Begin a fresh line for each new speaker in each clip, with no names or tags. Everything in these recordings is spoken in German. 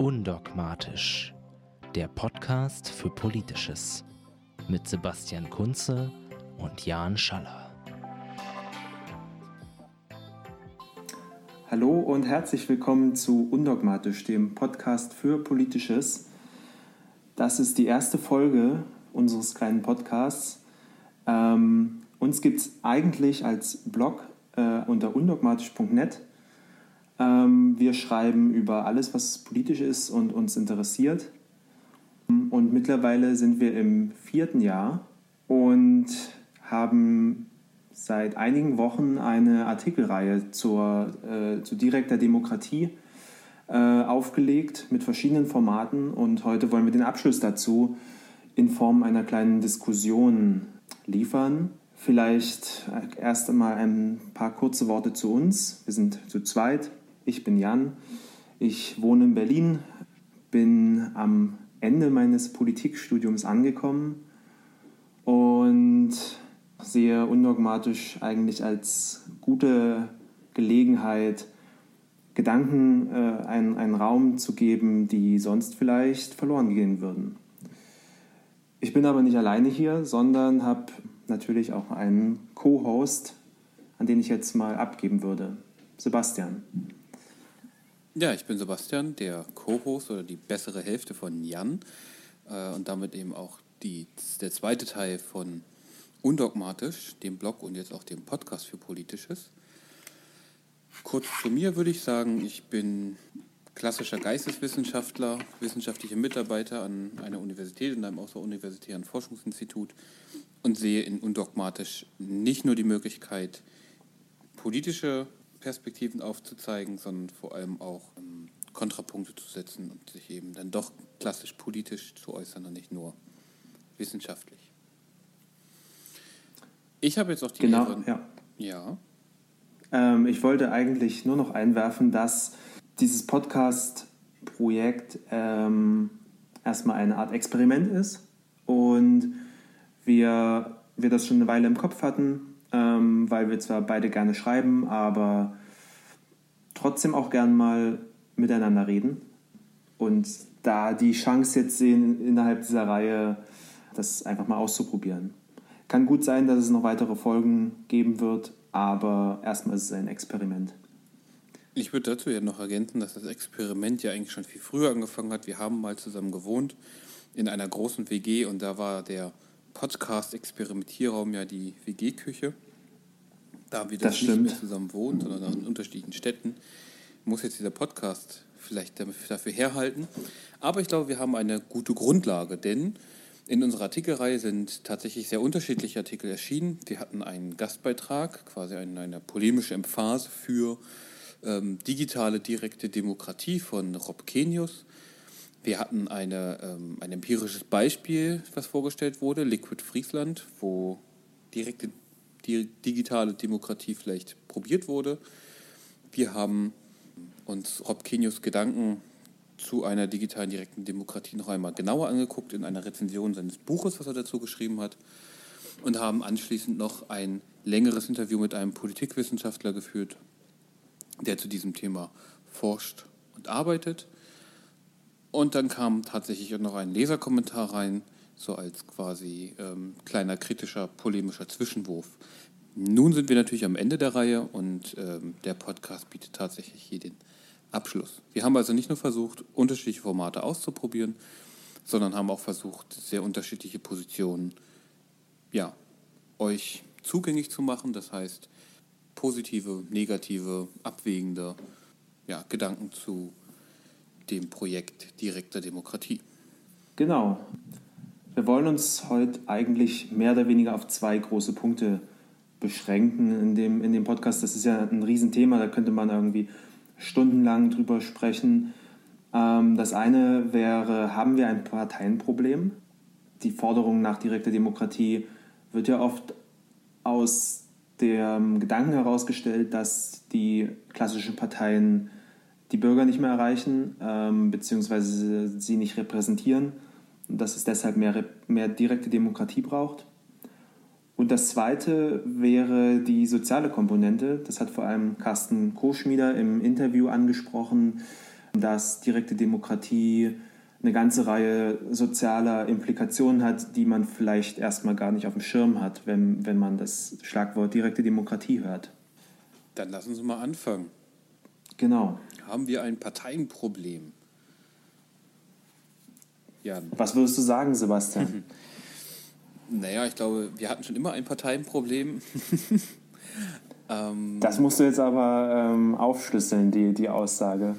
Undogmatisch, der Podcast für Politisches mit Sebastian Kunze und Jan Schaller.
Hallo und herzlich willkommen zu Undogmatisch, dem Podcast für Politisches. Das ist die erste Folge unseres kleinen Podcasts. Ähm, uns gibt es eigentlich als Blog äh, unter undogmatisch.net ähm, wir schreiben über alles, was politisch ist und uns interessiert. Und mittlerweile sind wir im vierten Jahr und haben seit einigen Wochen eine Artikelreihe zur, äh, zu direkter Demokratie äh, aufgelegt mit verschiedenen Formaten. Und heute wollen wir den Abschluss dazu in Form einer kleinen Diskussion liefern. Vielleicht erst einmal ein paar kurze Worte zu uns. Wir sind zu zweit. Ich bin Jan, ich wohne in Berlin, bin am Ende meines Politikstudiums angekommen und sehe undogmatisch eigentlich als gute Gelegenheit, Gedanken äh, einen, einen Raum zu geben, die sonst vielleicht verloren gehen würden. Ich bin aber nicht alleine hier, sondern habe natürlich auch einen Co-Host, an den ich jetzt mal abgeben würde. Sebastian.
Ja, ich bin Sebastian, der Co-Host oder die bessere Hälfte von Jan äh, und damit eben auch die, der zweite Teil von Undogmatisch, dem Blog und jetzt auch dem Podcast für Politisches. Kurz zu mir würde ich sagen, ich bin klassischer Geisteswissenschaftler, wissenschaftlicher Mitarbeiter an einer Universität und einem außeruniversitären Forschungsinstitut und sehe in Undogmatisch nicht nur die Möglichkeit, politische Perspektiven aufzuzeigen, sondern vor allem auch ähm, Kontrapunkte zu setzen und sich eben dann doch klassisch politisch zu äußern und nicht nur wissenschaftlich. Ich habe jetzt auch die
genau,
Ehre,
ja.
ja.
Ähm, ich wollte eigentlich nur noch einwerfen, dass dieses Podcast-Projekt ähm, erstmal eine Art Experiment ist und wir, wir das schon eine Weile im Kopf hatten ähm, weil wir zwar beide gerne schreiben, aber trotzdem auch gern mal miteinander reden. Und da die Chance jetzt sehen, innerhalb dieser Reihe das einfach mal auszuprobieren. Kann gut sein, dass es noch weitere Folgen geben wird, aber erstmal ist es ein Experiment.
Ich würde dazu ja noch ergänzen, dass das Experiment ja eigentlich schon viel früher angefangen hat. Wir haben mal zusammen gewohnt in einer großen WG und da war der Podcast-Experimentierraum ja die WG-Küche. Da wir das, das nicht mehr zusammen wohnen, sondern in unterschiedlichen Städten, muss jetzt dieser Podcast vielleicht dafür herhalten. Aber ich glaube, wir haben eine gute Grundlage, denn in unserer Artikelreihe sind tatsächlich sehr unterschiedliche Artikel erschienen. Wir hatten einen Gastbeitrag, quasi eine, eine polemische Emphase für ähm, digitale direkte Demokratie von Rob Kenius. Wir hatten eine, ähm, ein empirisches Beispiel, was vorgestellt wurde, Liquid Friesland, wo direkte die digitale Demokratie vielleicht probiert wurde. Wir haben uns Rob Kenius Gedanken zu einer digitalen direkten Demokratie noch einmal genauer angeguckt in einer Rezension seines Buches, was er dazu geschrieben hat, und haben anschließend noch ein längeres Interview mit einem Politikwissenschaftler geführt, der zu diesem Thema forscht und arbeitet. Und dann kam tatsächlich noch ein Leserkommentar rein, so als quasi ähm, kleiner kritischer, polemischer Zwischenwurf. Nun sind wir natürlich am Ende der Reihe und ähm, der Podcast bietet tatsächlich hier den Abschluss. Wir haben also nicht nur versucht, unterschiedliche Formate auszuprobieren, sondern haben auch versucht, sehr unterschiedliche Positionen ja, euch zugänglich zu machen. Das heißt, positive, negative, abwägende ja, Gedanken zu dem Projekt direkter Demokratie.
Genau. Wir wollen uns heute eigentlich mehr oder weniger auf zwei große Punkte beschränken in dem, in dem Podcast. Das ist ja ein Riesenthema, da könnte man irgendwie stundenlang drüber sprechen. Ähm, das eine wäre, haben wir ein Parteienproblem? Die Forderung nach direkter Demokratie wird ja oft aus dem Gedanken herausgestellt, dass die klassischen Parteien die Bürger nicht mehr erreichen, ähm, beziehungsweise sie nicht repräsentieren und dass es deshalb mehr, mehr direkte Demokratie braucht. Und das zweite wäre die soziale Komponente. Das hat vor allem Carsten Koschmieder im Interview angesprochen, dass direkte Demokratie eine ganze Reihe sozialer Implikationen hat, die man vielleicht erstmal gar nicht auf dem Schirm hat, wenn, wenn man das Schlagwort direkte Demokratie hört.
Dann lassen Sie mal anfangen.
Genau.
Haben wir ein Parteienproblem?
Jan. Was würdest du sagen, Sebastian?
naja, ich glaube, wir hatten schon immer ein Parteienproblem.
ähm, das musst du jetzt aber ähm, aufschlüsseln, die, die Aussage.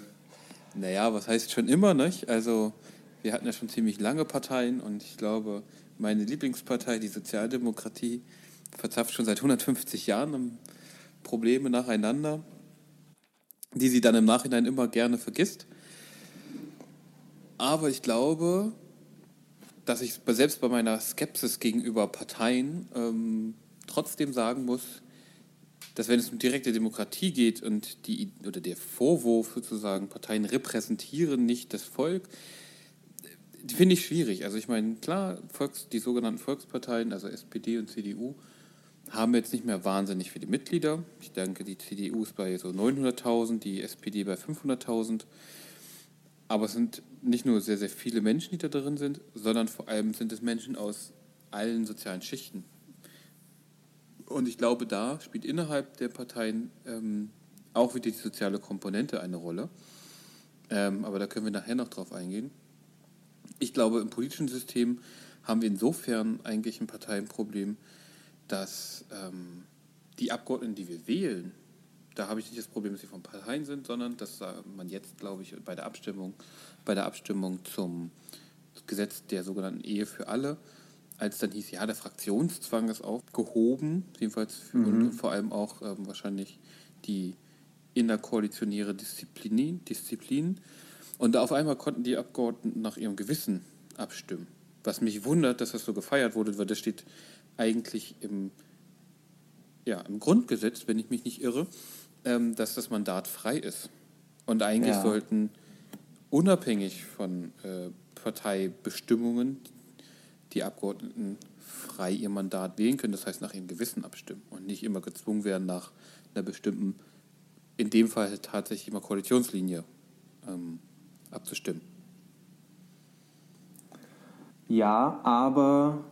Naja, was heißt schon immer, nicht? Also, wir hatten ja schon ziemlich lange Parteien und ich glaube, meine Lieblingspartei, die Sozialdemokratie, verzapft schon seit 150 Jahren Probleme nacheinander, die sie dann im Nachhinein immer gerne vergisst. Aber ich glaube, dass ich selbst bei meiner Skepsis gegenüber Parteien ähm, trotzdem sagen muss, dass wenn es um direkte Demokratie geht und die oder der Vorwurf sozusagen, Parteien repräsentieren nicht das Volk, finde ich schwierig. Also ich meine, klar, Volks, die sogenannten Volksparteien, also SPD und CDU, haben jetzt nicht mehr wahnsinnig viele Mitglieder. Ich denke, die CDU ist bei so 900.000, die SPD bei 500.000. Aber es sind nicht nur sehr, sehr viele Menschen, die da drin sind, sondern vor allem sind es Menschen aus allen sozialen Schichten. Und ich glaube, da spielt innerhalb der Parteien ähm, auch wieder die soziale Komponente eine Rolle. Ähm, aber da können wir nachher noch drauf eingehen. Ich glaube, im politischen System haben wir insofern eigentlich ein Parteienproblem, dass ähm, die Abgeordneten, die wir wählen, da habe ich nicht das Problem, dass sie von Parteien sind, sondern dass man jetzt, glaube ich, bei der Abstimmung, bei der Abstimmung zum Gesetz der sogenannten Ehe für alle, als dann hieß, ja, der Fraktionszwang ist aufgehoben, jedenfalls für, mhm. und vor allem auch ähm, wahrscheinlich die innerkoalitionäre Disziplin, Disziplin. Und auf einmal konnten die Abgeordneten nach ihrem Gewissen abstimmen. Was mich wundert, dass das so gefeiert wurde, weil das steht eigentlich im, ja, im Grundgesetz, wenn ich mich nicht irre, ähm, dass das Mandat frei ist. Und eigentlich ja. sollten unabhängig von äh, Parteibestimmungen die Abgeordneten frei ihr Mandat wählen können, das heißt nach ihrem Gewissen abstimmen und nicht immer gezwungen werden, nach einer bestimmten, in dem Fall tatsächlich immer Koalitionslinie ähm, abzustimmen.
Ja, aber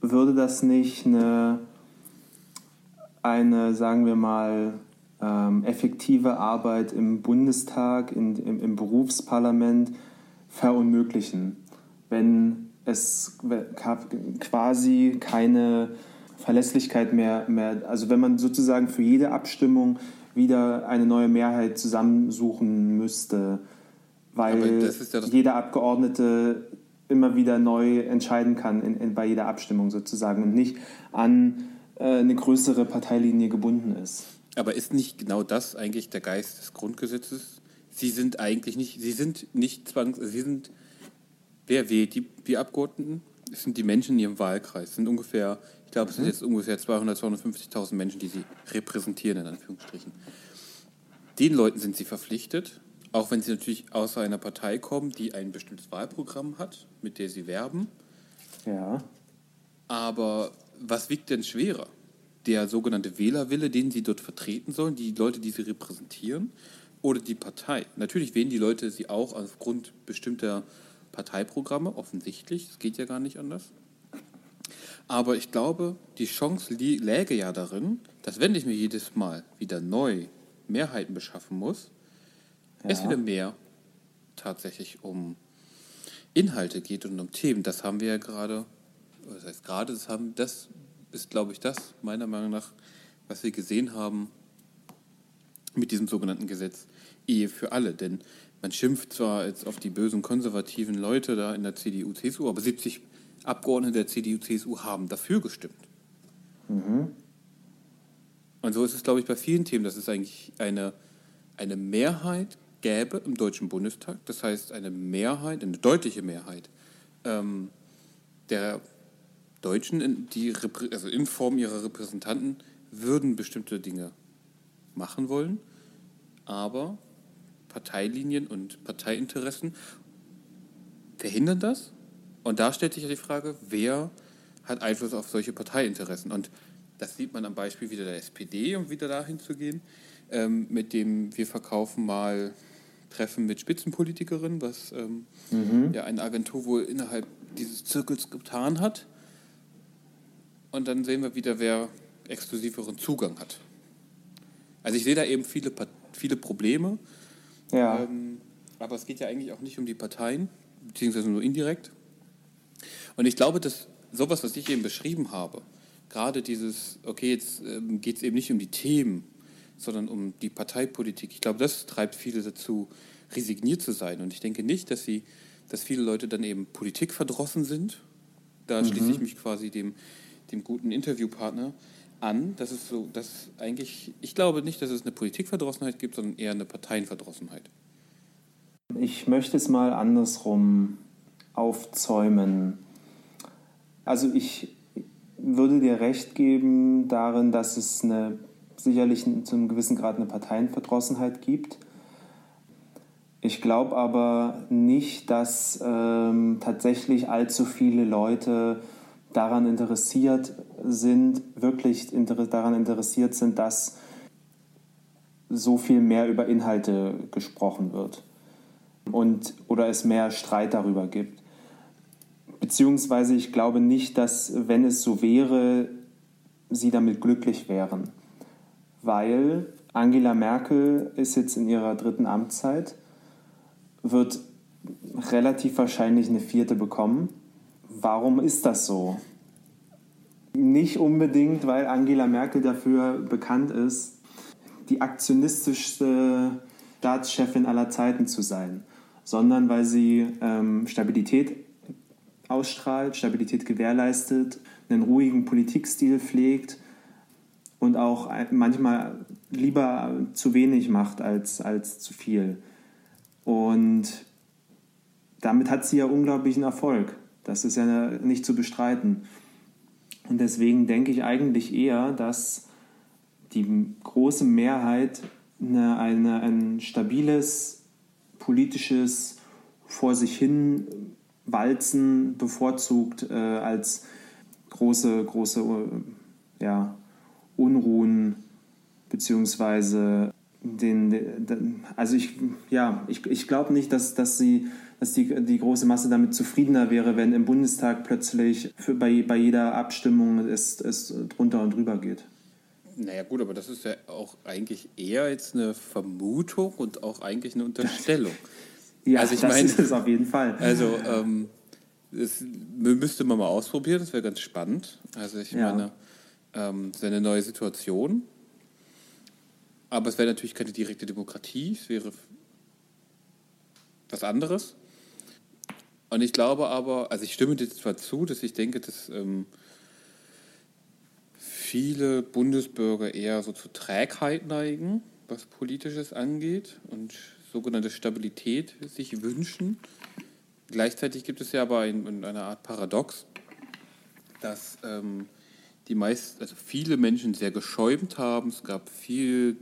würde das nicht eine, eine sagen wir mal, ähm, effektive Arbeit im Bundestag, in, im, im Berufsparlament verunmöglichen, wenn es quasi keine Verlässlichkeit mehr, mehr, also wenn man sozusagen für jede Abstimmung wieder eine neue Mehrheit zusammensuchen müsste, weil ja jeder Abgeordnete immer wieder neu entscheiden kann in, in, bei jeder Abstimmung sozusagen und nicht an äh, eine größere Parteilinie gebunden ist.
Aber ist nicht genau das eigentlich der Geist des Grundgesetzes? Sie sind eigentlich nicht, Sie sind nicht zwangs, Sie sind Wer wählt die, die Abgeordneten? Es sind die Menschen in ihrem Wahlkreis. Es sind ungefähr, ich glaube, es sind mhm. jetzt ungefähr 200, 250.000 Menschen, die sie repräsentieren, in Anführungsstrichen. Den Leuten sind sie verpflichtet, auch wenn sie natürlich aus einer Partei kommen, die ein bestimmtes Wahlprogramm hat, mit der sie werben.
Ja.
Aber was wiegt denn schwerer? Der sogenannte Wählerwille, den sie dort vertreten sollen, die Leute, die sie repräsentieren, oder die Partei? Natürlich wählen die Leute sie auch aufgrund bestimmter Parteiprogramme, offensichtlich. Es geht ja gar nicht anders. Aber ich glaube, die Chance läge ja darin, dass wenn ich mir jedes Mal wieder neu Mehrheiten beschaffen muss, ja. es wieder mehr tatsächlich um Inhalte geht und um Themen. Das haben wir ja gerade, das heißt gerade, das, haben, das ist, glaube ich, das meiner Meinung nach, was wir gesehen haben mit diesem sogenannten Gesetz Ehe für alle. Denn man schimpft zwar jetzt auf die bösen konservativen Leute da in der CDU, CSU, aber 70 Abgeordnete der CDU, CSU haben dafür gestimmt. Mhm. Und so ist es, glaube ich, bei vielen Themen, dass es eigentlich eine, eine Mehrheit gäbe im Deutschen Bundestag. Das heißt, eine Mehrheit, eine deutliche Mehrheit ähm, der Deutschen, die, also in Form ihrer Repräsentanten, würden bestimmte Dinge machen wollen. Aber Parteilinien und Parteiinteressen verhindern das. Und da stellt sich ja die Frage, wer hat Einfluss auf solche Parteiinteressen? Und das sieht man am Beispiel wieder der SPD, um wieder dahin zu gehen, ähm, mit dem wir verkaufen mal Treffen mit Spitzenpolitikerinnen, was ähm,
Mhm.
ja eine Agentur wohl innerhalb dieses Zirkels getan hat. Und dann sehen wir wieder, wer exklusiveren Zugang hat. Also ich sehe da eben viele, viele Probleme,
Ja.
ähm, aber es geht ja eigentlich auch nicht um die Parteien, beziehungsweise nur indirekt. Und ich glaube, dass sowas, was ich eben beschrieben habe, gerade dieses, okay, jetzt ähm, geht es eben nicht um die Themen, sondern um die Parteipolitik. Ich glaube, das treibt viele dazu, resigniert zu sein. Und ich denke nicht, dass sie, dass viele Leute dann eben Politik verdrossen sind. Da schließe ich mich quasi dem, dem guten Interviewpartner an. Das ist so, dass eigentlich, ich glaube nicht, dass es eine Politikverdrossenheit gibt, sondern eher eine Parteienverdrossenheit.
Ich möchte es mal andersrum aufzäumen. Also ich würde dir recht geben darin, dass es eine, sicherlich zu einem gewissen Grad eine Parteienverdrossenheit gibt. Ich glaube aber nicht, dass ähm, tatsächlich allzu viele Leute daran interessiert sind, wirklich inter daran interessiert sind, dass so viel mehr über Inhalte gesprochen wird und oder es mehr Streit darüber gibt. Beziehungsweise ich glaube nicht, dass wenn es so wäre, sie damit glücklich wären, weil Angela Merkel ist jetzt in ihrer dritten Amtszeit, wird relativ wahrscheinlich eine vierte bekommen. Warum ist das so? Nicht unbedingt, weil Angela Merkel dafür bekannt ist, die aktionistischste Staatschefin aller Zeiten zu sein, sondern weil sie ähm, Stabilität ausstrahlt, Stabilität gewährleistet, einen ruhigen Politikstil pflegt und auch ein- manchmal lieber zu wenig macht als, als zu viel. Und damit hat sie ja unglaublichen Erfolg. Das ist ja nicht zu bestreiten. Und deswegen denke ich eigentlich eher, dass die große Mehrheit eine, eine, ein stabiles politisches vor sich hin Walzen bevorzugt äh, als große, große äh, ja, Unruhen beziehungsweise den, den also ich ja ich, ich glaube nicht, dass, dass sie dass die, die große Masse damit zufriedener wäre, wenn im Bundestag plötzlich für, bei, bei jeder Abstimmung es, es drunter und drüber geht.
Naja gut, aber das ist ja auch eigentlich eher jetzt eine Vermutung und auch eigentlich eine Unterstellung.
Ja,
Also ich
das
meine-
ist es auf jeden Fall.
Also ähm, das müsste man mal ausprobieren, das wäre ganz spannend. Also ich
Ja.
meine, ähm, es neue Situation, aber es wäre natürlich keine direkte Demokratie, es wäre was anderes. Und ich glaube aber, also ich stimme dir zwar zu, dass ich denke, dass ähm, viele Bundesbürger eher so zu Trägheit neigen, was Politisches angeht und sogenannte Stabilität sich wünschen. Gleichzeitig gibt es ja aber ein- eine Art Paradox, dass ähm, die meist, also viele Menschen sehr geschäumt haben. Es gab viel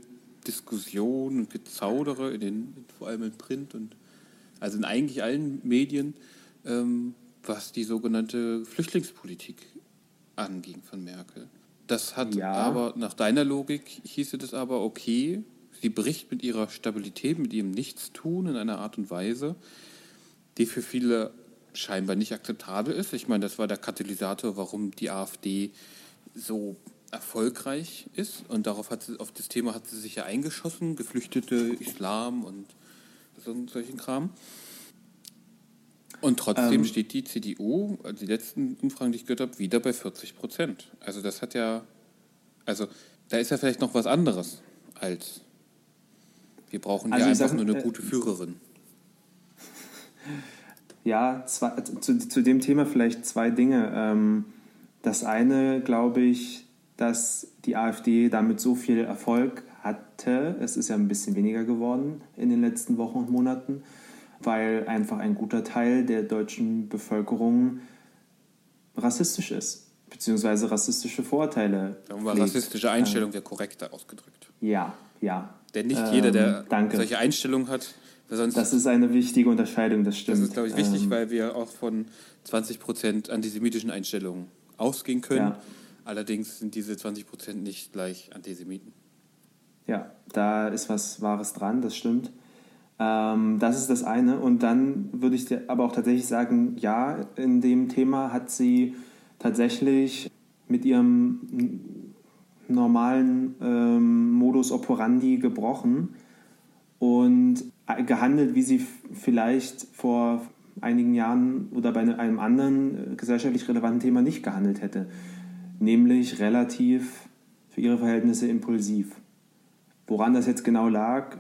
Diskussion und Gezaudere, in den, vor allem in Print und also in eigentlich allen Medien, ähm, was die sogenannte Flüchtlingspolitik anging von Merkel. Das hat
Ja.
aber nach deiner Logik hieße das aber okay, sie bricht mit ihrer Stabilität, mit ihrem Nichtstun in einer Art und Weise, die für viele scheinbar nicht akzeptabel ist. Ich meine, das war der Katalysator, warum die AfD so erfolgreich ist. Und darauf hat sie, auf das Thema hat sie sich ja eingeschossen, Geflüchtete, Islam und so, solchen Kram. Und trotzdem
Ähm.
steht die CDU, also die letzten Umfragen, die ich gehört habe, wieder bei 40 Prozent. Also das hat ja, also da ist ja vielleicht noch was anderes als wir brauchen
Also
ja einfach
sag,
nur eine
äh,
gute Führerin.
Ja, zwei, zu, zu dem Thema vielleicht zwei Dinge. Ähm, das eine glaube ich, dass die AfD damit so viel Erfolg hatte. Es ist ja ein bisschen weniger geworden in den letzten Wochen und Monaten, weil einfach ein guter Teil der deutschen Bevölkerung rassistisch ist, beziehungsweise rassistische Vorurteile. Pflegt.
rassistische Einstellung wäre korrekter ausgedrückt.
Ja, ja.
Denn nicht
Ähm,
jeder, der
danke.
solche Einstellungen hat,
Das ist eine wichtige Unterscheidung, das stimmt.
Das ist, glaube ich, wichtig,
Ähm,
weil wir auch von 20% antisemitischen Einstellungen ausgehen können.
Ja.
Allerdings sind diese 20% nicht gleich Antisemiten.
Ja, da ist was Wahres dran, das stimmt. Ähm, das ist das eine. Und dann würde ich aber auch tatsächlich sagen, ja, in dem Thema hat sie tatsächlich mit ihrem normalen ähm, Modus operandi gebrochen und gehandelt, wie sie vielleicht vor einigen Jahren oder bei einem anderen äh, gesellschaftlich relevanten Thema nicht gehandelt hätte, nämlich relativ für ihre Verhältnisse impulsiv. Woran das jetzt genau lag,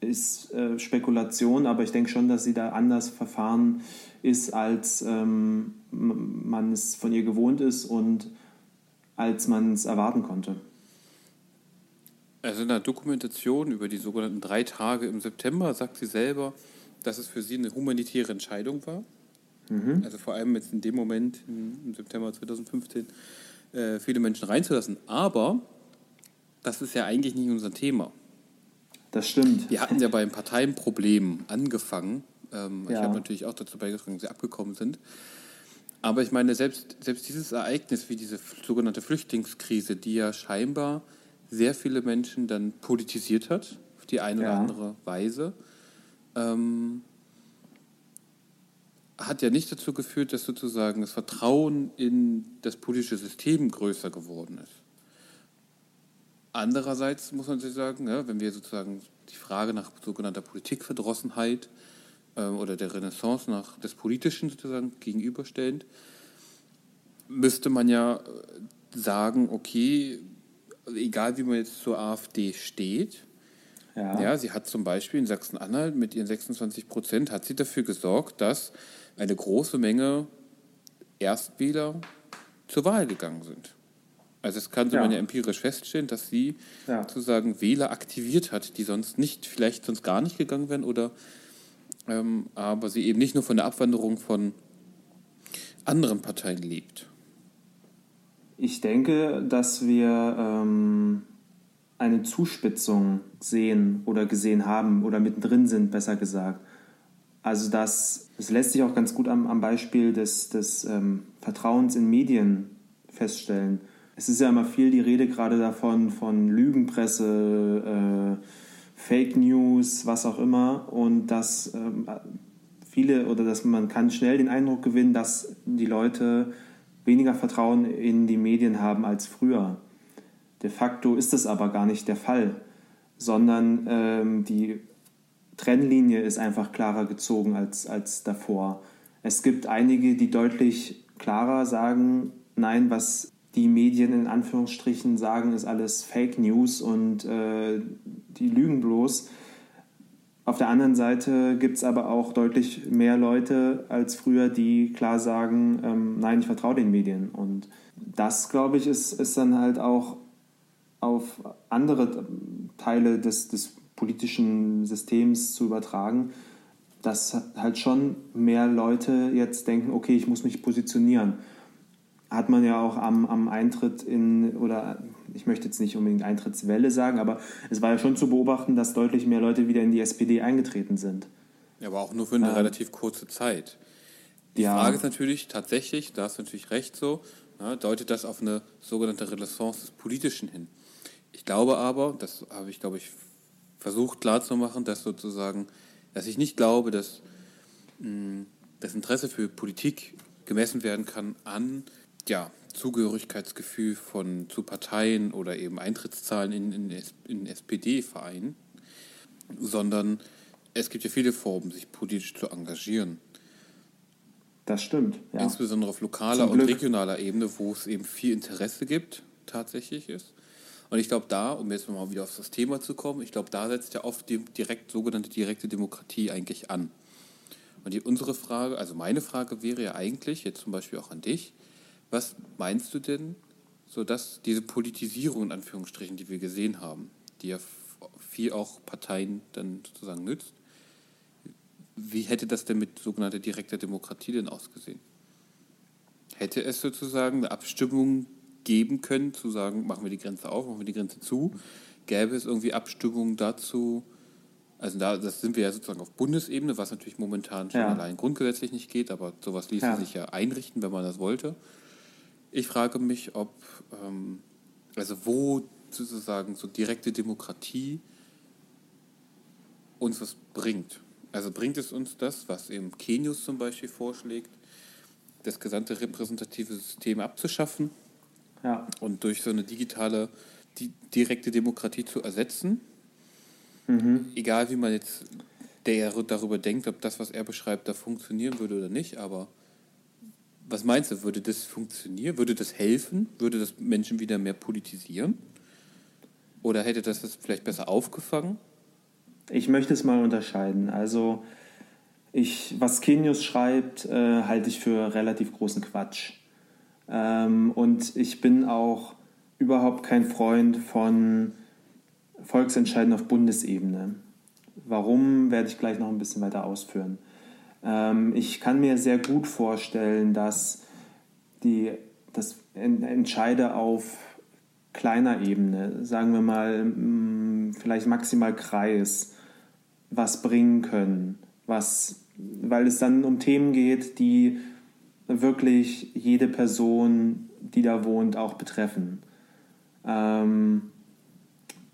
ist äh, Spekulation, aber ich denke schon, dass sie da anders verfahren ist, als ähm, man es von ihr gewohnt ist und als man es erwarten konnte.
Also in der Dokumentation über die sogenannten drei Tage im September sagt sie selber, dass es für sie eine humanitäre Entscheidung war. Mhm. Also vor allem jetzt in dem Moment, im September 2015, äh, viele Menschen reinzulassen. Aber das ist ja eigentlich nicht unser Thema.
Das stimmt.
Wir hatten ja bei ein Parteienproblemen angefangen. Ähm, ja. Ich habe natürlich auch dazu beigetragen, dass sie abgekommen sind. Aber ich meine, selbst, selbst dieses Ereignis wie diese sogenannte Flüchtlingskrise, die ja scheinbar sehr viele Menschen dann politisiert hat, auf die eine ja. oder andere Weise, ähm, hat ja nicht dazu geführt, dass sozusagen das Vertrauen in das politische System größer geworden ist. Andererseits muss man sich sagen, ja, wenn wir sozusagen die Frage nach sogenannter Politikverdrossenheit äh, oder der Renaissance nach des Politischen sozusagen gegenüberstellen, müsste man ja sagen, okay, egal wie man jetzt zur AfD steht, ja. ja, sie hat zum Beispiel in Sachsen-Anhalt mit ihren 26 Prozent hat sie dafür gesorgt, dass eine große Menge Erstwähler zur Wahl gegangen sind. Also es kann so ja. man ja empirisch feststellen, dass sie ja. sozusagen Wähler aktiviert hat, die sonst nicht, vielleicht sonst gar nicht gegangen wären oder ähm, aber sie eben nicht nur von der Abwanderung von anderen Parteien lebt.
Ich denke, dass wir ähm, eine Zuspitzung sehen oder gesehen haben oder mittendrin sind, besser gesagt. Also das, das lässt sich auch ganz gut am, am Beispiel des, des ähm, Vertrauens in Medien feststellen. Es ist ja immer viel die Rede gerade davon, von Lügenpresse, äh, Fake News, was auch immer. Und dass ähm, viele oder dass man kann schnell den Eindruck gewinnen, dass die Leute weniger Vertrauen in die Medien haben als früher. De facto ist das aber gar nicht der Fall, sondern ähm, die Trennlinie ist einfach klarer gezogen als, als davor. Es gibt einige, die deutlich klarer sagen, nein, was die Medien in Anführungsstrichen sagen, ist alles Fake News und äh, die lügen bloß. Auf der anderen Seite gibt es aber auch deutlich mehr Leute als früher, die klar sagen, ähm, nein, ich vertraue den Medien. Und das, glaube ich, ist, ist dann halt auch auf andere Teile des, des politischen Systems zu übertragen, dass halt schon mehr Leute jetzt denken, okay, ich muss mich positionieren. Hat man ja auch am, am Eintritt in, oder ich möchte jetzt nicht unbedingt Eintrittswelle sagen, aber es war ja schon zu beobachten, dass deutlich mehr Leute wieder in die SPD eingetreten sind.
Ja, aber auch nur für eine ähm, relativ kurze Zeit. Die ja. Frage ist natürlich tatsächlich, da hast du natürlich recht so, na, deutet das auf eine sogenannte Renaissance des Politischen hin. Ich glaube aber, das habe ich, glaube ich, versucht klarzumachen, dass sozusagen, dass ich nicht glaube, dass mh, hm, das Interesse für Politik gemessen werden kann an ja, Zugehörigkeitsgefühl von, zu Parteien oder eben Eintrittszahlen in, in, in SPD-Vereinen, sondern es gibt ja viele Formen, sich politisch zu engagieren.
Das stimmt.
Ja. Insbesondere auf lokaler und regionaler Ebene, wo es eben viel Interesse gibt, tatsächlich ist. Und ich glaube, da, um jetzt mal wieder auf das Thema zu kommen, ich glaube, da setzt ja oft die direkt, sogenannte direkte Demokratie eigentlich an. Und die, unsere Frage, also meine Frage wäre ja eigentlich, jetzt zum Beispiel auch an dich, was meinst du denn, so dass diese Politisierung in Anführungsstrichen, die wir gesehen haben, die ja viel auch Parteien dann sozusagen nützt, wie hätte das denn mit sogenannter direkter Demokratie denn ausgesehen? Hätte es sozusagen eine Abstimmung geben können, zu sagen, machen wir die Grenze auf, machen wir die Grenze zu? Gäbe es irgendwie Abstimmungen dazu? Also da, das sind wir ja sozusagen auf Bundesebene, was natürlich momentan schon ja. allein grundgesetzlich nicht geht, aber sowas ließe ja. sich ja einrichten, wenn man das wollte. Ich frage mich, ob, ähm, also wo sozusagen so direkte Demokratie uns was bringt. Also bringt es uns das, was eben Kenius zum Beispiel vorschlägt, das gesamte repräsentative System abzuschaffen
Ja.
und durch so eine digitale, die, direkte Demokratie zu ersetzen. Egal wie man jetzt der darüber denkt, ob das, was er beschreibt, da funktionieren würde oder nicht, aber was meinst du, würde das funktionieren? Würde das helfen? Würde das Menschen wieder mehr politisieren? Oder hätte das das vielleicht besser aufgefangen?
Ich möchte es mal unterscheiden. Also, ich, was Kenius schreibt, äh, halte ich für relativ großen Quatsch. Ähm, und ich bin auch überhaupt kein Freund von Volksentscheiden auf Bundesebene. Warum, werde ich gleich noch ein bisschen weiter ausführen. Ähm, ich kann mir sehr gut vorstellen, dass die dass En- Entscheide auf kleiner Ebene, sagen wir mal mh, vielleicht maximal Kreis, was bringen können, was, weil es dann um Themen geht, die wirklich jede Person, die da wohnt, auch betreffen. Ähm,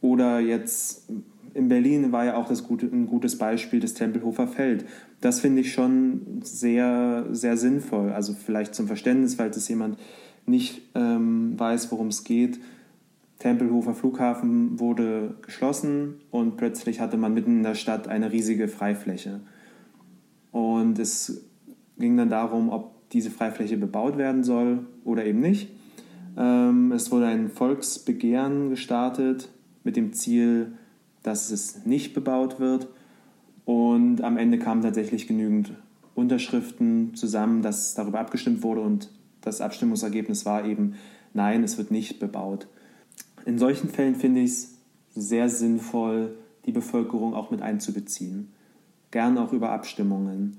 oder jetzt in Berlin war ja auch das gute, ein gutes Beispiel das Tempelhofer Feld. Das finde ich schon sehr, sehr sinnvoll. Also vielleicht zum Verständnis, falls es jemand nicht ähm, weiß, worum es geht. Tempelhofer Flughafen wurde geschlossen und plötzlich hatte man mitten in der Stadt eine riesige Freifläche. Und es ging dann darum, ob diese Freifläche bebaut werden soll oder eben nicht. Ähm, es wurde ein Volksbegehren gestartet mit dem Ziel, dass es nicht bebaut wird. Und am Ende kamen tatsächlich genügend Unterschriften zusammen, dass darüber abgestimmt wurde und das Abstimmungsergebnis war eben, nein, es wird nicht bebaut. In solchen Fällen finde ich es sehr sinnvoll, die Bevölkerung auch mit einzubeziehen. Gern auch über Abstimmungen.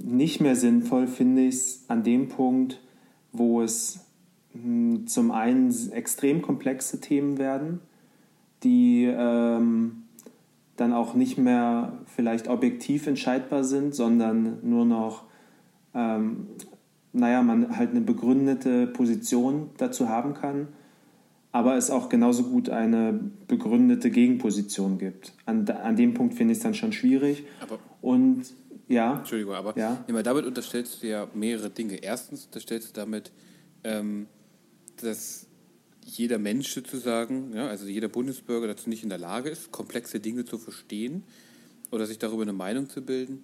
Nicht mehr sinnvoll finde ich es an dem Punkt, wo es mh, zum einen extrem komplexe Themen werden, die ähm, dann auch nicht mehr vielleicht objektiv entscheidbar sind, sondern nur noch, ähm, naja, man halt eine begründete Position dazu haben kann, aber es auch genauso gut eine begründete Gegenposition gibt. An, an dem Punkt finde ich es dann schon schwierig.
Aber
Und ja,
Entschuldigung, aber
Ja.
immer damit unterstellst du ja mehrere Dinge. Erstens unterstellst du damit, ähm, dass jeder Mensch sozusagen, ja, also jeder Bundesbürger dazu nicht in der Lage ist, komplexe Dinge zu verstehen oder sich darüber eine Meinung zu bilden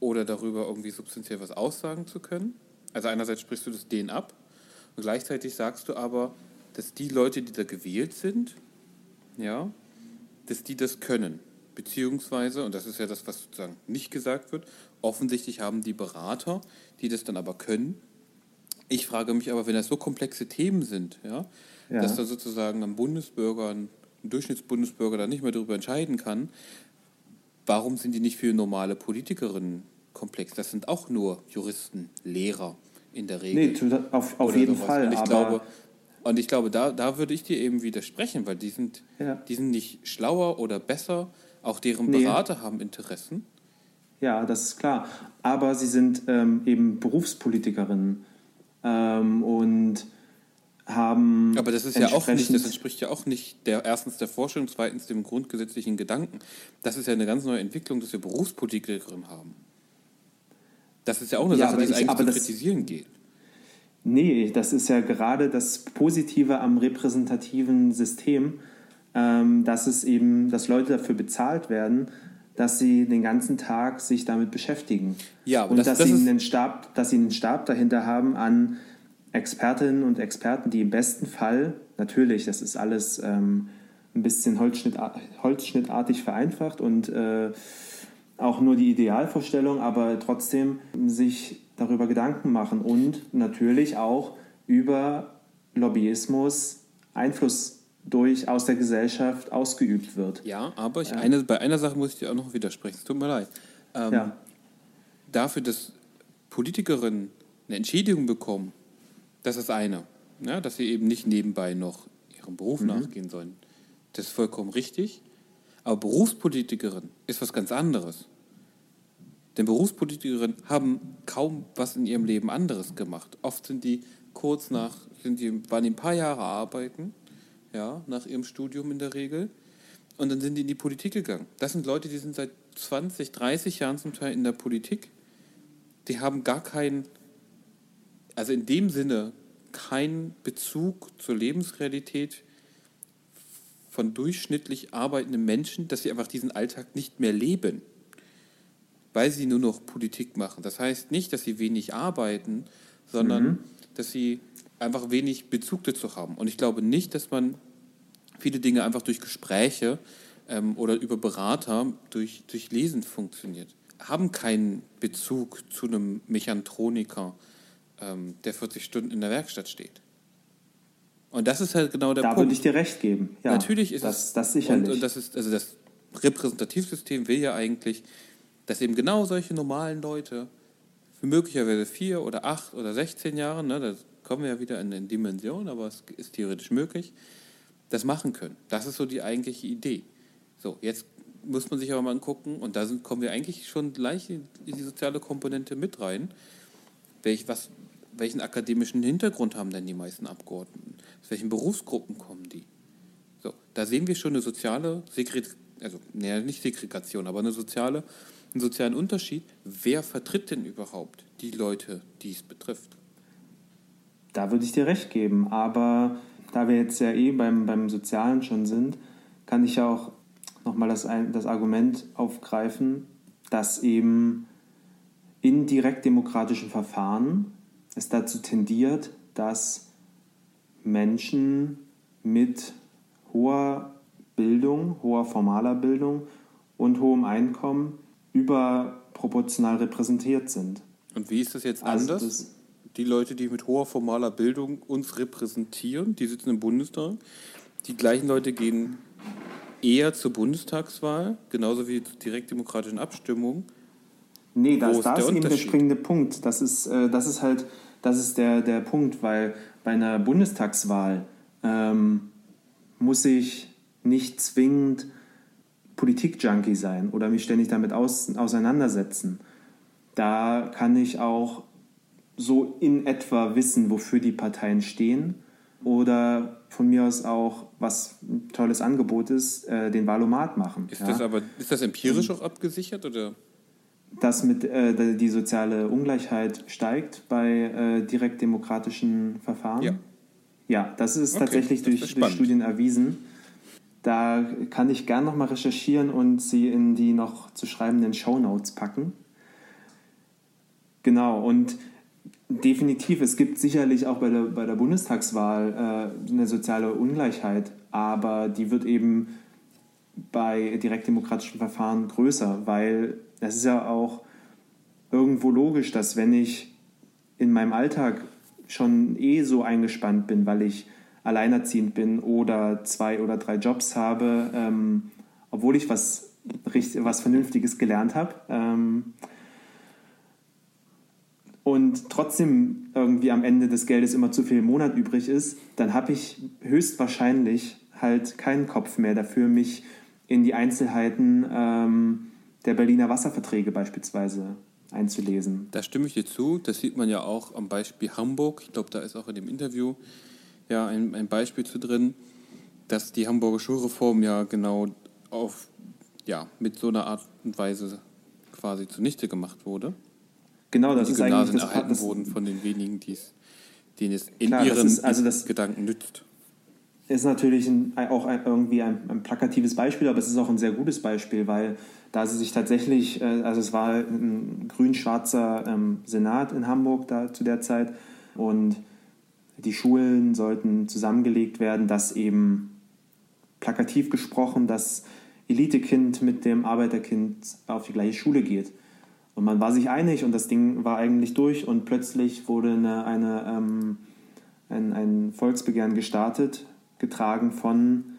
oder darüber irgendwie substanziell was aussagen zu können. Also einerseits sprichst du das denen ab und gleichzeitig sagst du aber, dass die Leute, die da gewählt sind, ja, dass die das können. Beziehungsweise, und das ist ja das, was sozusagen nicht gesagt wird, offensichtlich haben die Berater, die das dann aber können. Ich frage mich aber, wenn das so komplexe Themen sind, ja,
Ja.
dass da sozusagen ein Bundesbürger, ein Durchschnittsbundesbürger da nicht mehr darüber entscheiden kann, warum sind die nicht für normale Politikerinnen komplex? Das sind auch nur Juristen, Lehrer in der Regel.
nee, auf, auf jeden
sowas.
Fall.
Und ich glaube, und ich glaube, da, da würde ich dir eben widersprechen, weil die sind,
Ja.
die sind nicht schlauer oder besser. Auch deren
Nee.
Berater haben Interessen.
Ja, das ist klar. Aber sie sind ähm, eben Berufspolitikerinnen ähm, und haben.
Aber das ist ja auch nicht, das entspricht ja auch nicht der erstens der Forschung, zweitens dem grundgesetzlichen Gedanken. Das ist ja eine ganz neue Entwicklung, dass wir Berufspolitikerinnen haben. Das ist ja auch eine
Ja,
Sache, die es
ich-
eigentlich zu
das-
kritisieren geht.
Nee, das ist ja gerade das Positive am repräsentativen System, dass es eben, dass Leute dafür bezahlt werden, dass sie den ganzen Tag sich damit beschäftigen.
Ja,
und
das-
dass,
das
sie einen Stab, dass sie einen Stab dahinter haben an Expertinnen und Experten, die im besten Fall, natürlich, das ist alles ähm, ein bisschen holzschnittar holzschnittartig vereinfacht und äh, auch nur die Idealvorstellung, aber trotzdem sich darüber Gedanken machen und natürlich auch über Lobbyismus Einfluss durch aus der Gesellschaft ausgeübt wird.
Ja, aber ich, Eine, bei einer Sache muss ich dir auch noch widersprechen. Es tut mir leid. Ähm,
Ja.
Dafür, dass Politikerinnen eine Entschädigung bekommen, das ist eine. Ja, dass sie eben nicht nebenbei noch ihrem Beruf nachgehen sollen. Das ist vollkommen richtig. Aber Berufspolitikerinnen ist was ganz anderes. Denn Berufspolitikerinnen haben kaum was in ihrem Leben anderes gemacht. Oft sind die kurz nach, sind die, waren die ein paar Jahre arbeiten, ja, nach ihrem Studium in der Regel. und dann sind die in die Politik gegangen. Das sind Leute, die sind seit 20, 30 Jahren zum Teil in der Politik. Die haben gar keinen, also in dem Sinne, keinen Bezug zur Lebensrealität von durchschnittlich arbeitenden Menschen, dass sie einfach diesen Alltag nicht mehr leben, weil sie nur noch Politik machen. Das heißt nicht, dass sie wenig arbeiten, sondern mhm. dass sie einfach wenig Bezug dazu haben. Und ich glaube nicht, dass man viele Dinge einfach durch Gespräche ähm, oder über Berater durch, durch Lesen funktioniert. Haben keinen Bezug zu einem Mechantroniker, ähm, der 40 Stunden in der Werkstatt steht. Und das ist halt genau der
da
Punkt.
Da würde ich dir recht geben.
Ja, Natürlich ist
das, es. Das sicherlich.
Und, und das ist, also das Repräsentativsystem will ja eigentlich, dass eben genau solche normalen Leute für möglicherweise vier oder acht oder 16 Jahre, ne, da kommen wir ja wieder in, in Dimension, aber es ist theoretisch möglich, das machen können. Das ist so die eigentliche Idee. So, jetzt muss man sich aber mal angucken, und da sind, kommen wir eigentlich schon gleich in die soziale Komponente mit rein. Welch, was, welchen akademischen Hintergrund haben denn die meisten Abgeordneten? Aus welchen Berufsgruppen kommen die? So, da sehen wir schon eine soziale Segregation, also naja, nicht Segregation, aber eine soziale, einen sozialen Unterschied. Wer vertritt denn überhaupt die Leute, die es betrifft?
Da würde ich dir recht geben, aber da wir jetzt ja eh beim, beim Sozialen schon sind, kann ich ja auch nochmal das, das Argument aufgreifen, dass eben in direktdemokratischen Verfahren es dazu tendiert, dass Menschen mit hoher Bildung, hoher formaler Bildung und hohem Einkommen überproportional repräsentiert sind.
Und wie ist das jetzt also anders? Das, die Leute, die mit hoher formaler Bildung uns repräsentieren, die sitzen im Bundestag. Die gleichen Leute gehen eher zur Bundestagswahl, genauso wie zur direktdemokratischen Abstimmung.
Nee, das, da ist eben der springende Punkt. Das ist, äh, das ist halt, das ist der, der Punkt, weil bei einer Bundestagswahl ähm, muss ich nicht zwingend Politikjunkie sein oder mich ständig damit aus, auseinandersetzen. Da kann ich auch so in etwa wissen, wofür die Parteien stehen oder von mir aus auch, was ein tolles Angebot ist, äh, den Valomat machen.
Ist ja? das aber ist das empirisch auch abgesichert oder?
Dass mit äh, die soziale Ungleichheit steigt bei äh, direktdemokratischen Verfahren. Ja. Ja, das ist okay, tatsächlich das durch, durch Studien erwiesen. Da kann ich gern nochmal recherchieren und sie in die noch zu schreibenden Shownotes packen. Genau, und Definitiv, es gibt sicherlich auch bei der, bei der Bundestagswahl äh, eine soziale Ungleichheit, aber die wird eben bei direktdemokratischen Verfahren größer, weil es ist ja auch irgendwo logisch, dass wenn ich in meinem Alltag schon eh so eingespannt bin, weil ich alleinerziehend bin oder zwei oder drei Jobs habe, ähm, obwohl ich was, was Vernünftiges gelernt habe, ähm, und trotzdem irgendwie am Ende des Geldes immer zu viel im Monat übrig ist, dann habe ich höchstwahrscheinlich halt keinen Kopf mehr dafür, mich in die Einzelheiten ähm, der Berliner Wasserverträge beispielsweise einzulesen.
Da stimme ich dir zu. Das sieht man ja auch am Beispiel Hamburg. Ich glaube, da ist auch in dem Interview ja ein, ein Beispiel zu drin, dass die Hamburger Schulreform ja genau auf, ja, mit so einer Art und Weise quasi zunichte gemacht wurde.
Genau, das die ist Gymnasien eigentlich
das erhalten das, wurden von den wenigen, denen es in klar, ihren ist, also das Gedanken nützt.
Ist natürlich ein, auch ein, irgendwie ein, ein, plakatives Beispiel, aber es ist auch ein sehr gutes Beispiel, weil da sie sich tatsächlich, äh, also es war ein grün-schwarzer ähm, Senat in Hamburg da zu der Zeit und die Schulen sollten zusammengelegt werden, dass eben plakativ gesprochen das Elitekind mit dem Arbeiterkind auf die gleiche Schule geht. Und man war sich einig und das Ding war eigentlich durch und plötzlich wurde eine, eine, ähm, ein, ein Volksbegehren gestartet, getragen von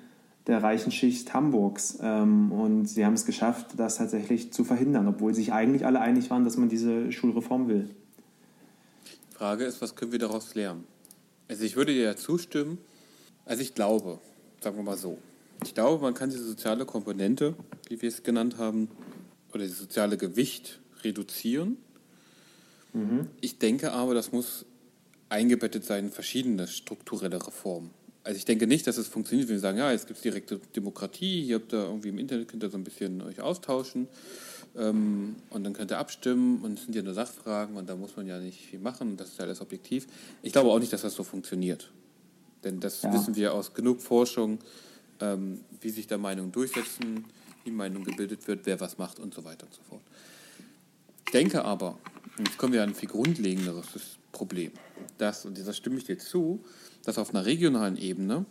der reichen Schicht Hamburgs. Ähm, und sie haben es geschafft, das tatsächlich zu verhindern, obwohl sich eigentlich alle einig waren, dass man diese Schulreform will.
Die Frage ist, was können wir daraus lernen? Also ich würde dir ja zustimmen. Also ich glaube, sagen wir mal so, ich glaube, man kann diese soziale Komponente, wie wir es genannt haben, oder das soziale Gewicht reduzieren. Mhm. Ich denke aber, das muss eingebettet sein in verschiedene strukturelle Reformen. Also ich denke nicht, dass es funktioniert, wenn wir sagen, ja, jetzt gibt es direkte Demokratie, hier habt ihr irgendwie im Internet, könnt ihr so ein bisschen euch austauschen ähm, und dann könnt ihr abstimmen und es sind ja nur Sachfragen und da muss man ja nicht viel machen und das ist ja alles objektiv. Ich glaube auch nicht, dass das so funktioniert. Denn das ja. wissen wir aus genug Forschung, ähm, wie sich da Meinungen durchsetzen, wie Meinung gebildet wird, wer was macht und so weiter und so fort. Ich denke aber, und jetzt kommen wir an ein viel grundlegenderes Problem, dass, und da stimme ich dir zu, dass auf einer regionalen Ebene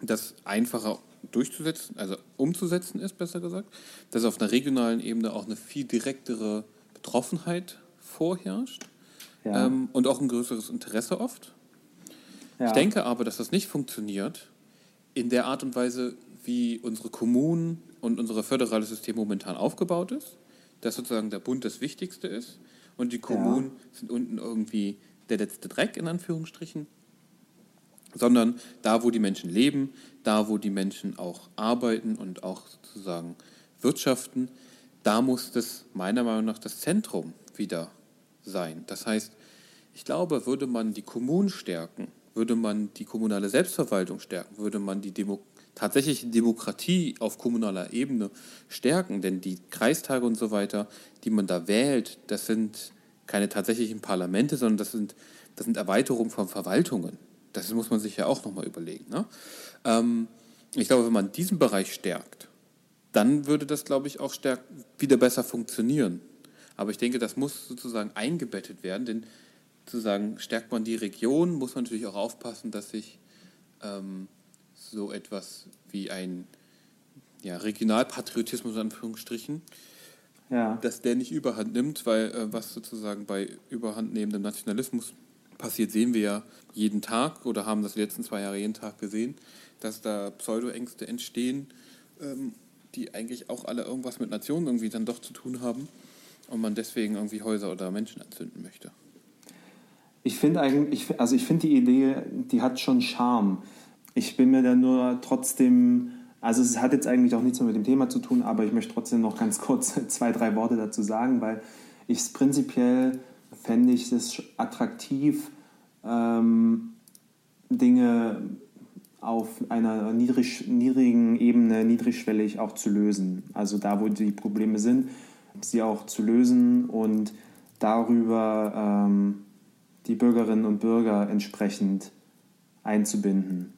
das einfacher durchzusetzen, also umzusetzen ist, besser gesagt, dass auf einer regionalen Ebene auch eine viel direktere Betroffenheit vorherrscht ja. ähm, und auch ein größeres Interesse oft. Ja. Ich denke aber, dass das nicht funktioniert in der Art und Weise, wie unsere Kommunen und unser föderales System momentan aufgebaut ist, dass sozusagen der Bund das Wichtigste ist und die Kommunen ja. sind unten irgendwie der letzte Dreck in Anführungsstrichen sondern da, wo die Menschen leben, da, wo die Menschen auch arbeiten und auch sozusagen wirtschaften, da muss das meiner Meinung nach das Zentrum wieder sein. Das heißt, ich glaube, würde man die Kommunen stärken, würde man die kommunale Selbstverwaltung stärken, würde man die Demo tatsächliche Demokratie auf kommunaler Ebene stärken, denn die Kreistage und so weiter, die man da wählt, das sind keine tatsächlichen Parlamente, sondern das sind, das sind Erweiterungen von Verwaltungen. Das muss man sich ja auch nochmal überlegen. Ne? Ähm, ich glaube, wenn man diesen Bereich stärkt, dann würde das, glaube ich, auch stärk wieder besser funktionieren. Aber ich denke, das muss sozusagen eingebettet werden, denn sozusagen stärkt man die Region, muss man natürlich auch aufpassen, dass sich ähm, so etwas wie ein ja, Regionalpatriotismus in Anführungsstrichen, ja. dass der nicht überhand nimmt, weil äh, was sozusagen bei überhandnehmendem Nationalismus passiert, sehen wir ja jeden Tag oder haben das die letzten zwei Jahre jeden Tag gesehen, dass da Pseudoängste entstehen, ähm, die eigentlich auch alle irgendwas mit Nationen irgendwie dann doch zu tun haben und man deswegen irgendwie Häuser oder Menschen anzünden möchte.
Ich finde eigentlich, also ich finde die Idee, die hat schon Charme. Ich bin mir da nur trotzdem, also es hat jetzt eigentlich auch nichts mehr mit dem Thema zu tun, aber ich möchte trotzdem noch ganz kurz zwei, drei Worte dazu sagen, weil ich es prinzipiell fände ich es attraktiv, ähm, Dinge auf einer niedrig, niedrigen Ebene, niedrigschwellig auch zu lösen. Also da, wo die Probleme sind, sie auch zu lösen und darüber ähm, die Bürgerinnen und Bürger entsprechend einzubinden.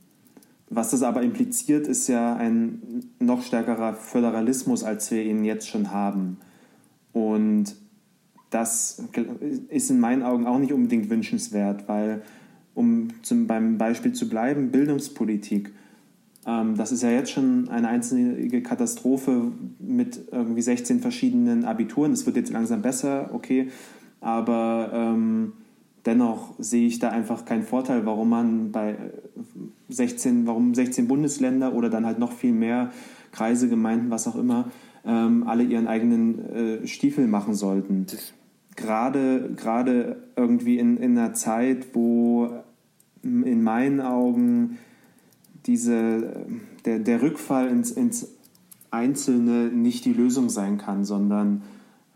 Was das aber impliziert, ist ja ein noch stärkerer Föderalismus, als wir ihn jetzt schon haben. Und das ist in meinen Augen auch nicht unbedingt wünschenswert, weil, um zum, beim Beispiel zu bleiben, Bildungspolitik, ähm, das ist ja jetzt schon eine einzelne Katastrophe mit irgendwie 16 verschiedenen Abituren. Es wird jetzt langsam besser, okay, aber ähm, dennoch sehe ich da einfach keinen Vorteil, warum man bei 16, warum 16 Bundesländer oder dann halt noch viel mehr Kreise, Gemeinden, was auch immer, ähm, alle ihren eigenen äh, Stiefel machen sollten. Gerade, gerade irgendwie in, in einer Zeit, wo in meinen Augen diese, der, der Rückfall ins, ins Einzelne nicht die Lösung sein kann, sondern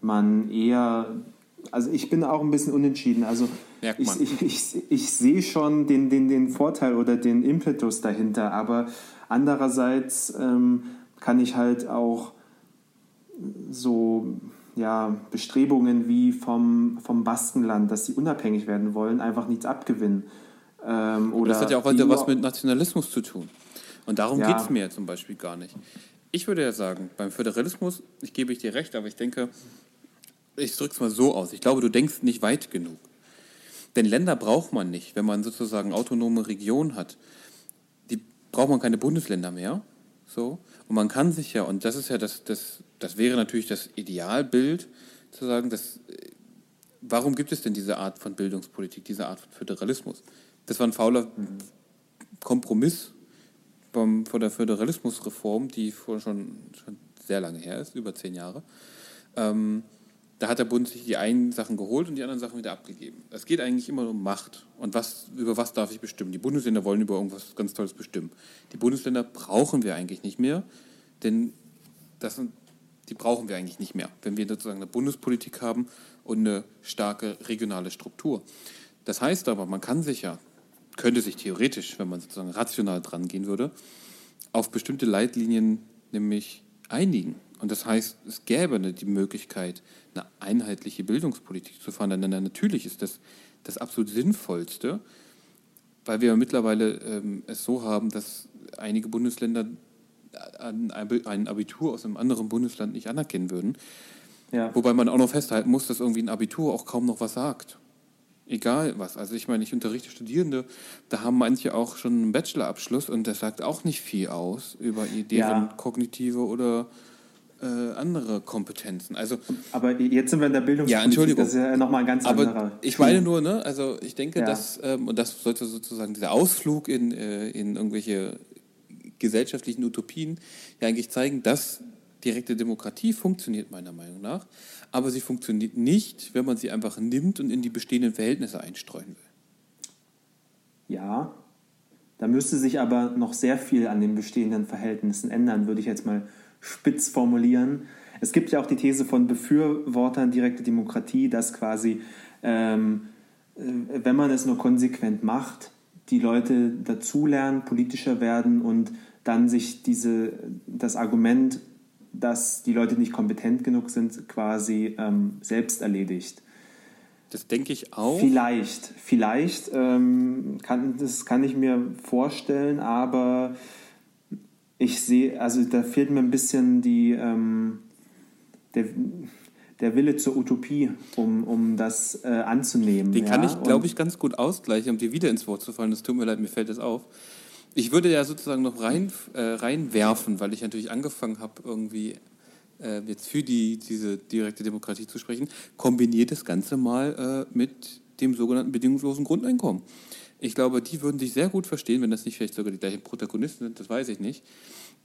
man eher, also ich bin auch ein bisschen unentschieden. Also ich, ich, ich, ich, sehe schon den, den, den Vorteil oder den Impetus dahinter, aber andererseits ähm, kann ich halt auch so ja, Bestrebungen wie vom, vom Baskenland, dass sie unabhängig werden wollen, einfach nichts abgewinnen.
Ähm, oder das hat ja auch was mit Nationalismus zu tun. Und darum ja. geht es mir zum Beispiel gar nicht. Ich würde ja sagen, beim Föderalismus, ich gebe dir recht, aber ich denke, ich drücke es mal so aus. Ich glaube, du denkst nicht weit genug. Denn Länder braucht man nicht, wenn man sozusagen autonome Regionen hat. Die braucht man keine Bundesländer mehr. So. Und man kann sich ja, und das ist ja das, das, das wäre natürlich das Idealbild, zu sagen, dass, äh, warum gibt es denn diese Art von Bildungspolitik, diese Art von Föderalismus? Das war ein fauler Kompromiss vom, von der Föderalismusreform, die schon, schon sehr lange her ist, über zehn Jahre. Ähm, da hat der Bund sich die einen Sachen geholt und die anderen Sachen wieder abgegeben. Es geht eigentlich immer um Macht. Und was, über was darf ich bestimmen? Die Bundesländer wollen über irgendwas ganz Tolles bestimmen. Die Bundesländer brauchen wir eigentlich nicht mehr, denn das sind, die brauchen wir eigentlich nicht mehr, wenn wir sozusagen eine Bundespolitik haben und eine starke regionale Struktur. Das heißt aber, man kann sich ja könnte sich theoretisch, wenn man sozusagen rational dran gehen würde, auf bestimmte Leitlinien nämlich einigen. Und das heißt, es gäbe die Möglichkeit, eine einheitliche Bildungspolitik zu fahren. Denn natürlich ist das das absolut Sinnvollste, weil wir mittlerweile ähm, es so haben, dass einige Bundesländer ein Abitur aus einem anderen Bundesland nicht anerkennen würden. Ja. Wobei man auch noch festhalten muss, dass irgendwie ein Abitur auch kaum noch was sagt. Egal was. Also ich meine, ich unterrichte Studierende, da haben manche auch schon einen Bachelorabschluss und das sagt auch nicht viel aus über deren ja. kognitive oder äh, andere Kompetenzen. Also,
aber jetzt sind wir in der Bildungspolitik,
ja, Entschuldigung.
das ist ja nochmal ein ganz
aber
anderer.
Ich meine nur, ne, also ich denke, ja. dass, ähm, und das sollte sozusagen dieser Ausflug in, äh, in irgendwelche gesellschaftlichen Utopien ja eigentlich zeigen, dass direkte Demokratie funktioniert meiner Meinung nach, aber sie funktioniert nicht, wenn man sie einfach nimmt und in die bestehenden Verhältnisse einstreuen will.
Ja, da müsste sich aber noch sehr viel an den bestehenden Verhältnissen ändern, würde ich jetzt mal spitz formulieren. Es gibt ja auch die These von Befürwortern direkte Demokratie, dass quasi, ähm, äh, wenn man es nur konsequent macht, die Leute dazulernen, politischer werden und dann sich diese, das Argument, dass die Leute nicht kompetent genug sind, quasi ähm, selbst erledigt.
Das denke ich auch.
Vielleicht, vielleicht ähm, kann, das kann ich mir vorstellen, aber ich sehe, also da fehlt mir ein bisschen die, ähm, der, der Wille zur Utopie, um, um das äh, anzunehmen.
Den ja? kann ich, glaube ich, ganz gut ausgleichen, um dir wieder ins Wort zu fallen. Es tut mir leid, mir fällt das auf. Ich würde ja sozusagen noch rein, äh, reinwerfen, weil ich natürlich angefangen habe, irgendwie äh, jetzt für die, diese direkte Demokratie zu sprechen, kombiniert das Ganze mal äh, mit dem sogenannten bedingungslosen Grundeinkommen. Ich glaube, die würden sich sehr gut verstehen, wenn das nicht vielleicht sogar die gleichen Protagonisten sind, das weiß ich nicht.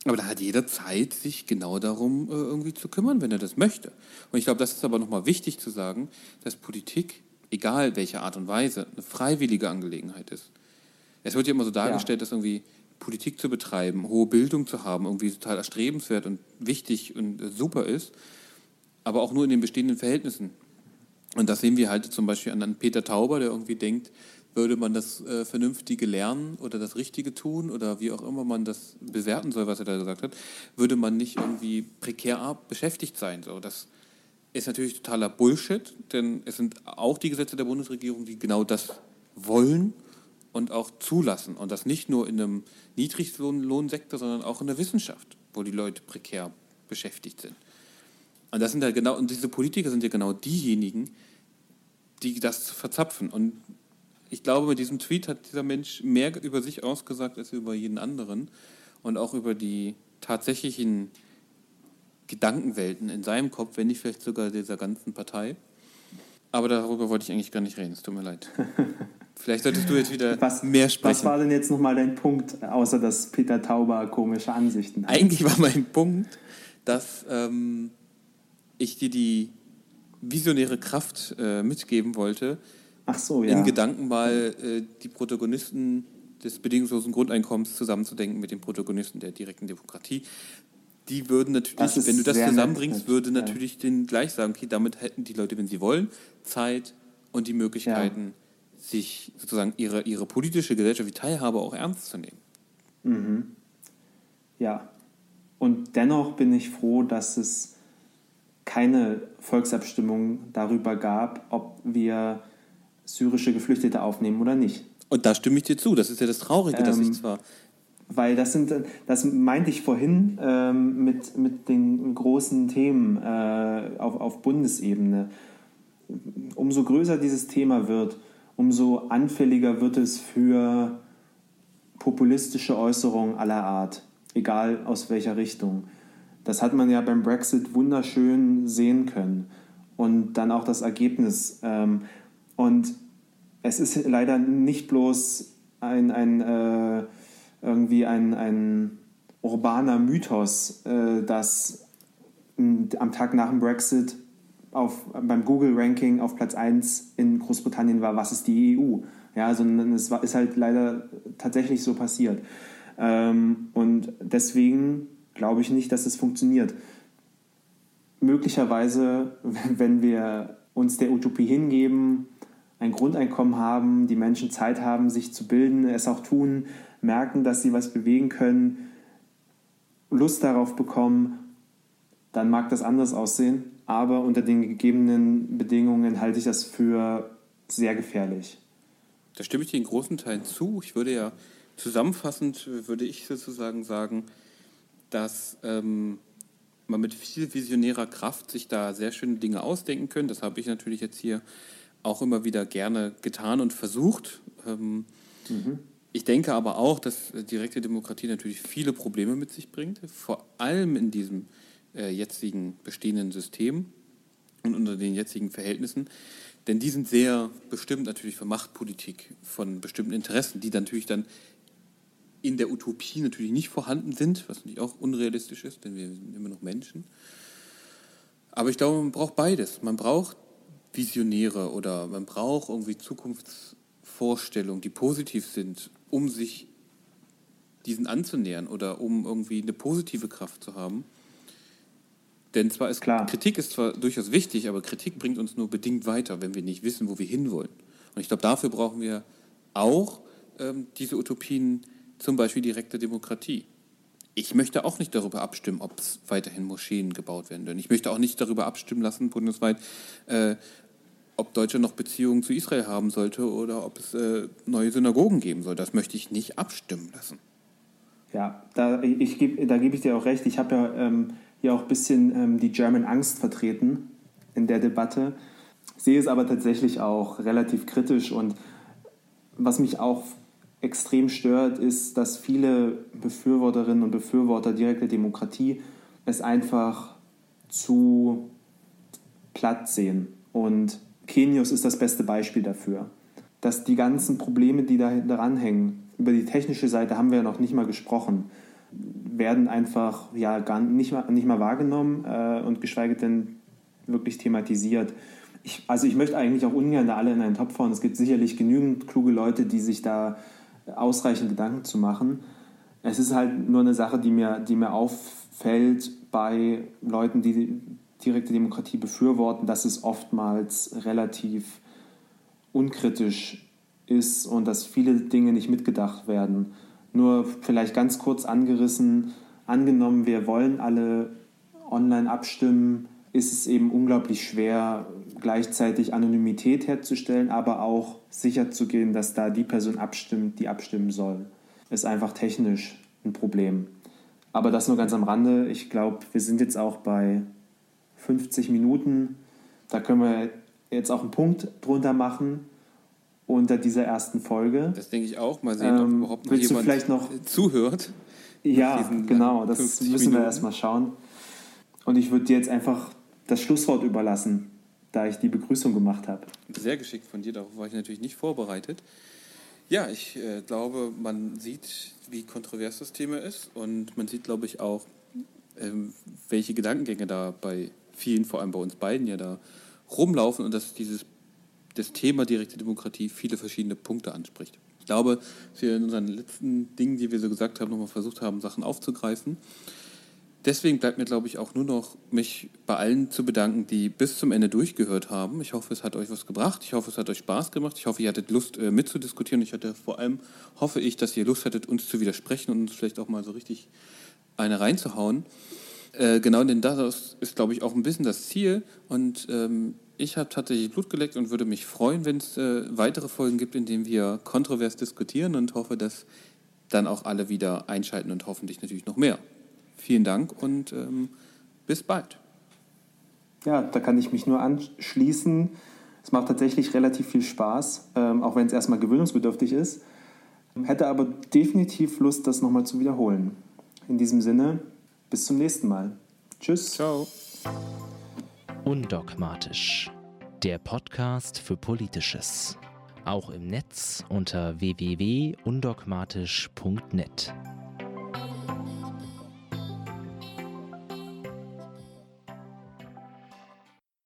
Aber da hat jeder Zeit, sich genau darum äh, irgendwie zu kümmern, wenn er das möchte. Und ich glaube, das ist aber nochmal wichtig zu sagen, dass Politik, egal welche Art und Weise, eine freiwillige Angelegenheit ist. Es wird ja immer so dargestellt, ja. dass irgendwie Politik zu betreiben, hohe Bildung zu haben, irgendwie total erstrebenswert und wichtig und äh, super ist, aber auch nur in den bestehenden Verhältnissen. Und das sehen wir halt zum Beispiel an Peter Tauber, der irgendwie denkt, würde man das äh, Vernünftige lernen oder das Richtige tun oder wie auch immer man das bewerten soll, was er da gesagt hat, würde man nicht irgendwie prekär beschäftigt sein. So, das ist natürlich totaler Bullshit, denn es sind auch die Gesetze der Bundesregierung, die genau das wollen und auch zulassen. Und das nicht nur in einem Niedriglohnsektor, sondern auch in der Wissenschaft, wo die Leute prekär beschäftigt sind. Und das sind ja genau, und diese Politiker sind ja genau diejenigen, die das verzapfen. Und ich glaube, mit diesem Tweet hat dieser Mensch mehr über sich ausgesagt als über jeden anderen und auch über die tatsächlichen Gedankenwelten in seinem Kopf, wenn nicht vielleicht sogar dieser ganzen Partei. Aber darüber wollte ich eigentlich gar nicht reden, es tut mir leid. Vielleicht solltest du jetzt wieder was, mehr sprechen.
Was war denn jetzt nochmal dein Punkt, außer dass Peter Tauber komische Ansichten
hat? Eigentlich war mein Punkt, dass ähm, ich dir die visionäre Kraft äh, mitgeben wollte,
Ach so, ja.
in Gedanken mal äh, die Protagonisten des bedingungslosen Grundeinkommens zusammenzudenken mit den Protagonisten der direkten Demokratie. Die würden natürlich, wenn du das zusammenbringst, nett, würde ja. natürlich den gleich sagen, okay, damit hätten die Leute, wenn sie wollen, Zeit und die Möglichkeiten, ja. sich sozusagen ihre, ihre politische gesellschaftliche Teilhabe auch ernst zu nehmen.
Mhm. Ja. Und dennoch bin ich froh, dass es keine Volksabstimmung darüber gab, ob wir syrische Geflüchtete aufnehmen oder nicht.
Und da stimme ich dir zu. Das ist ja das Traurige, ähm, dass ich zwar.
Weil das sind, das meinte ich vorhin ähm, mit, mit den großen Themen äh, auf, auf Bundesebene. Umso größer dieses Thema wird, umso anfälliger wird es für populistische Äußerungen aller Art, egal aus welcher Richtung. Das hat man ja beim Brexit wunderschön sehen können. Und dann auch das Ergebnis. Ähm, und es ist leider nicht bloß ein, ein äh, irgendwie ein, ein urbaner Mythos, äh, dass am Tag nach dem Brexit auf, beim Google-Ranking auf Platz 1 in Großbritannien war, was ist die EU? Ja, sondern es war, ist halt leider tatsächlich so passiert. Ähm, und deswegen glaube ich nicht, dass es funktioniert. Möglicherweise, wenn wir uns der Utopie hingeben, ein Grundeinkommen haben, die Menschen Zeit haben, sich zu bilden, es auch tun, merken, dass sie was bewegen können, Lust darauf bekommen, dann mag das anders aussehen. Aber unter den gegebenen Bedingungen halte ich das für sehr gefährlich.
Da stimme ich dir in großen Teilen zu. Ich würde ja zusammenfassend, würde ich sozusagen sagen, dass ähm, man mit viel visionärer Kraft sich da sehr schöne Dinge ausdenken können. Das habe ich natürlich jetzt hier auch immer wieder gerne getan und versucht. Ähm, mhm. Ich denke aber auch, dass direkte Demokratie natürlich viele Probleme mit sich bringt, vor allem in diesem äh, jetzigen bestehenden System und unter den jetzigen Verhältnissen. Denn die sind sehr bestimmt natürlich für Machtpolitik von bestimmten Interessen, die natürlich dann in der Utopie natürlich nicht vorhanden sind, was natürlich auch unrealistisch ist, denn wir sind immer noch Menschen. Aber ich glaube, man braucht beides. Man braucht Visionäre oder man braucht irgendwie Zukunftsvorstellungen, die positiv sind, um sich diesen anzunähern oder um irgendwie eine positive Kraft zu haben. Denn zwar ist Klar. Kritik ist zwar durchaus wichtig, aber Kritik bringt uns nur bedingt weiter, wenn wir nicht wissen, wo wir hinwollen. Und ich glaube, dafür brauchen wir auch ähm, diese Utopien, zum Beispiel direkte Demokratie. Ich möchte auch nicht darüber abstimmen, ob es weiterhin Moscheen gebaut werden können. Ich möchte auch nicht darüber abstimmen lassen, bundesweit, äh, ob Deutschland noch Beziehungen zu Israel haben sollte oder ob es äh, neue Synagogen geben soll. Das möchte ich nicht abstimmen lassen.
Ja, da, ich geb, da gebe ich dir auch recht. Ich habe ja ähm, hier auch ein bisschen ähm, die German Angst vertreten in der Debatte, sehe es aber tatsächlich auch relativ kritisch und was mich auch extrem stört, ist, dass viele Befürworterinnen und Befürworter direkter Demokratie es einfach zu platt sehen. Und Kenius ist das beste Beispiel dafür. Dass die ganzen Probleme, die da daran hängen, über die technische Seite haben wir ja noch nicht mal gesprochen, werden einfach ja, gar nicht mal, nicht mal wahrgenommen äh, und geschweige denn wirklich thematisiert. Ich, also ich möchte eigentlich auch ungern da alle in einen Topf hauen. Es gibt sicherlich genügend kluge Leute, die sich da ausreichend Gedanken zu machen. Es ist halt nur eine Sache, die mir, die mir auffällt bei Leuten, die direkte Demokratie befürworten, dass es oftmals relativ unkritisch ist und dass viele Dinge nicht mitgedacht werden. Nur vielleicht ganz kurz angerissen, angenommen, wir wollen alle online abstimmen, ist es eben unglaublich schwer, gleichzeitig Anonymität herzustellen, aber auch sicherzugehen, dass da die Person abstimmt, die abstimmen soll. Ist einfach technisch ein Problem. Aber das nur ganz am Rande. Ich glaube, wir sind jetzt auch bei 50 Minuten. Da können wir jetzt auch einen Punkt drunter machen unter dieser ersten Folge.
Das denke ich auch. Mal sehen, ob ähm, überhaupt
noch jemand vielleicht noch
zuhört.
Ja, genau. Das müssen Minuten. wir erstmal schauen. Und ich würde dir jetzt einfach das Schlusswort überlassen, da ich die Begrüßung gemacht habe.
Sehr geschickt von dir, darauf war ich natürlich nicht vorbereitet. Ja, ich äh, glaube, man sieht, wie kontrovers das Thema ist und man sieht, glaube ich, auch, ähm, welche Gedankengänge da bei vielen, vor allem bei uns beiden, ja da rumlaufen und dass dieses das Thema direkte Demokratie viele verschiedene Punkte anspricht. Ich glaube, dass wir in unseren letzten Dingen, die wir so gesagt haben, nochmal versucht haben, Sachen aufzugreifen deswegen bleibt mir, glaube ich, auch nur noch, mich bei allen zu bedanken, die bis zum Ende durchgehört haben. Ich hoffe, es hat euch was gebracht. Ich hoffe, es hat euch Spaß gemacht. Ich hoffe, ihr hattet Lust äh, mitzudiskutieren. Ich hatte vor allem, hoffe ich, dass ihr Lust hattet, uns zu widersprechen und uns vielleicht auch mal so richtig eine reinzuhauen. Äh, genau, denn das ist, glaube ich, auch ein bisschen das Ziel. Und ähm, ich habe tatsächlich Blut geleckt und würde mich freuen, wenn es äh, weitere Folgen gibt, in denen wir kontrovers diskutieren und hoffe, dass dann auch alle wieder einschalten und hoffentlich natürlich noch mehr. Vielen Dank und ähm, bis bald.
Ja, da kann ich mich nur anschließen. Es macht tatsächlich relativ viel Spaß, ähm, auch wenn es erstmal gewöhnungsbedürftig ist. Hätte aber definitiv Lust, das nochmal zu wiederholen. In diesem Sinne, bis zum nächsten Mal. Tschüss.
Ciao.
Undogmatisch. Der Podcast für Politisches. Auch im Netz unter www.undogmatisch.net.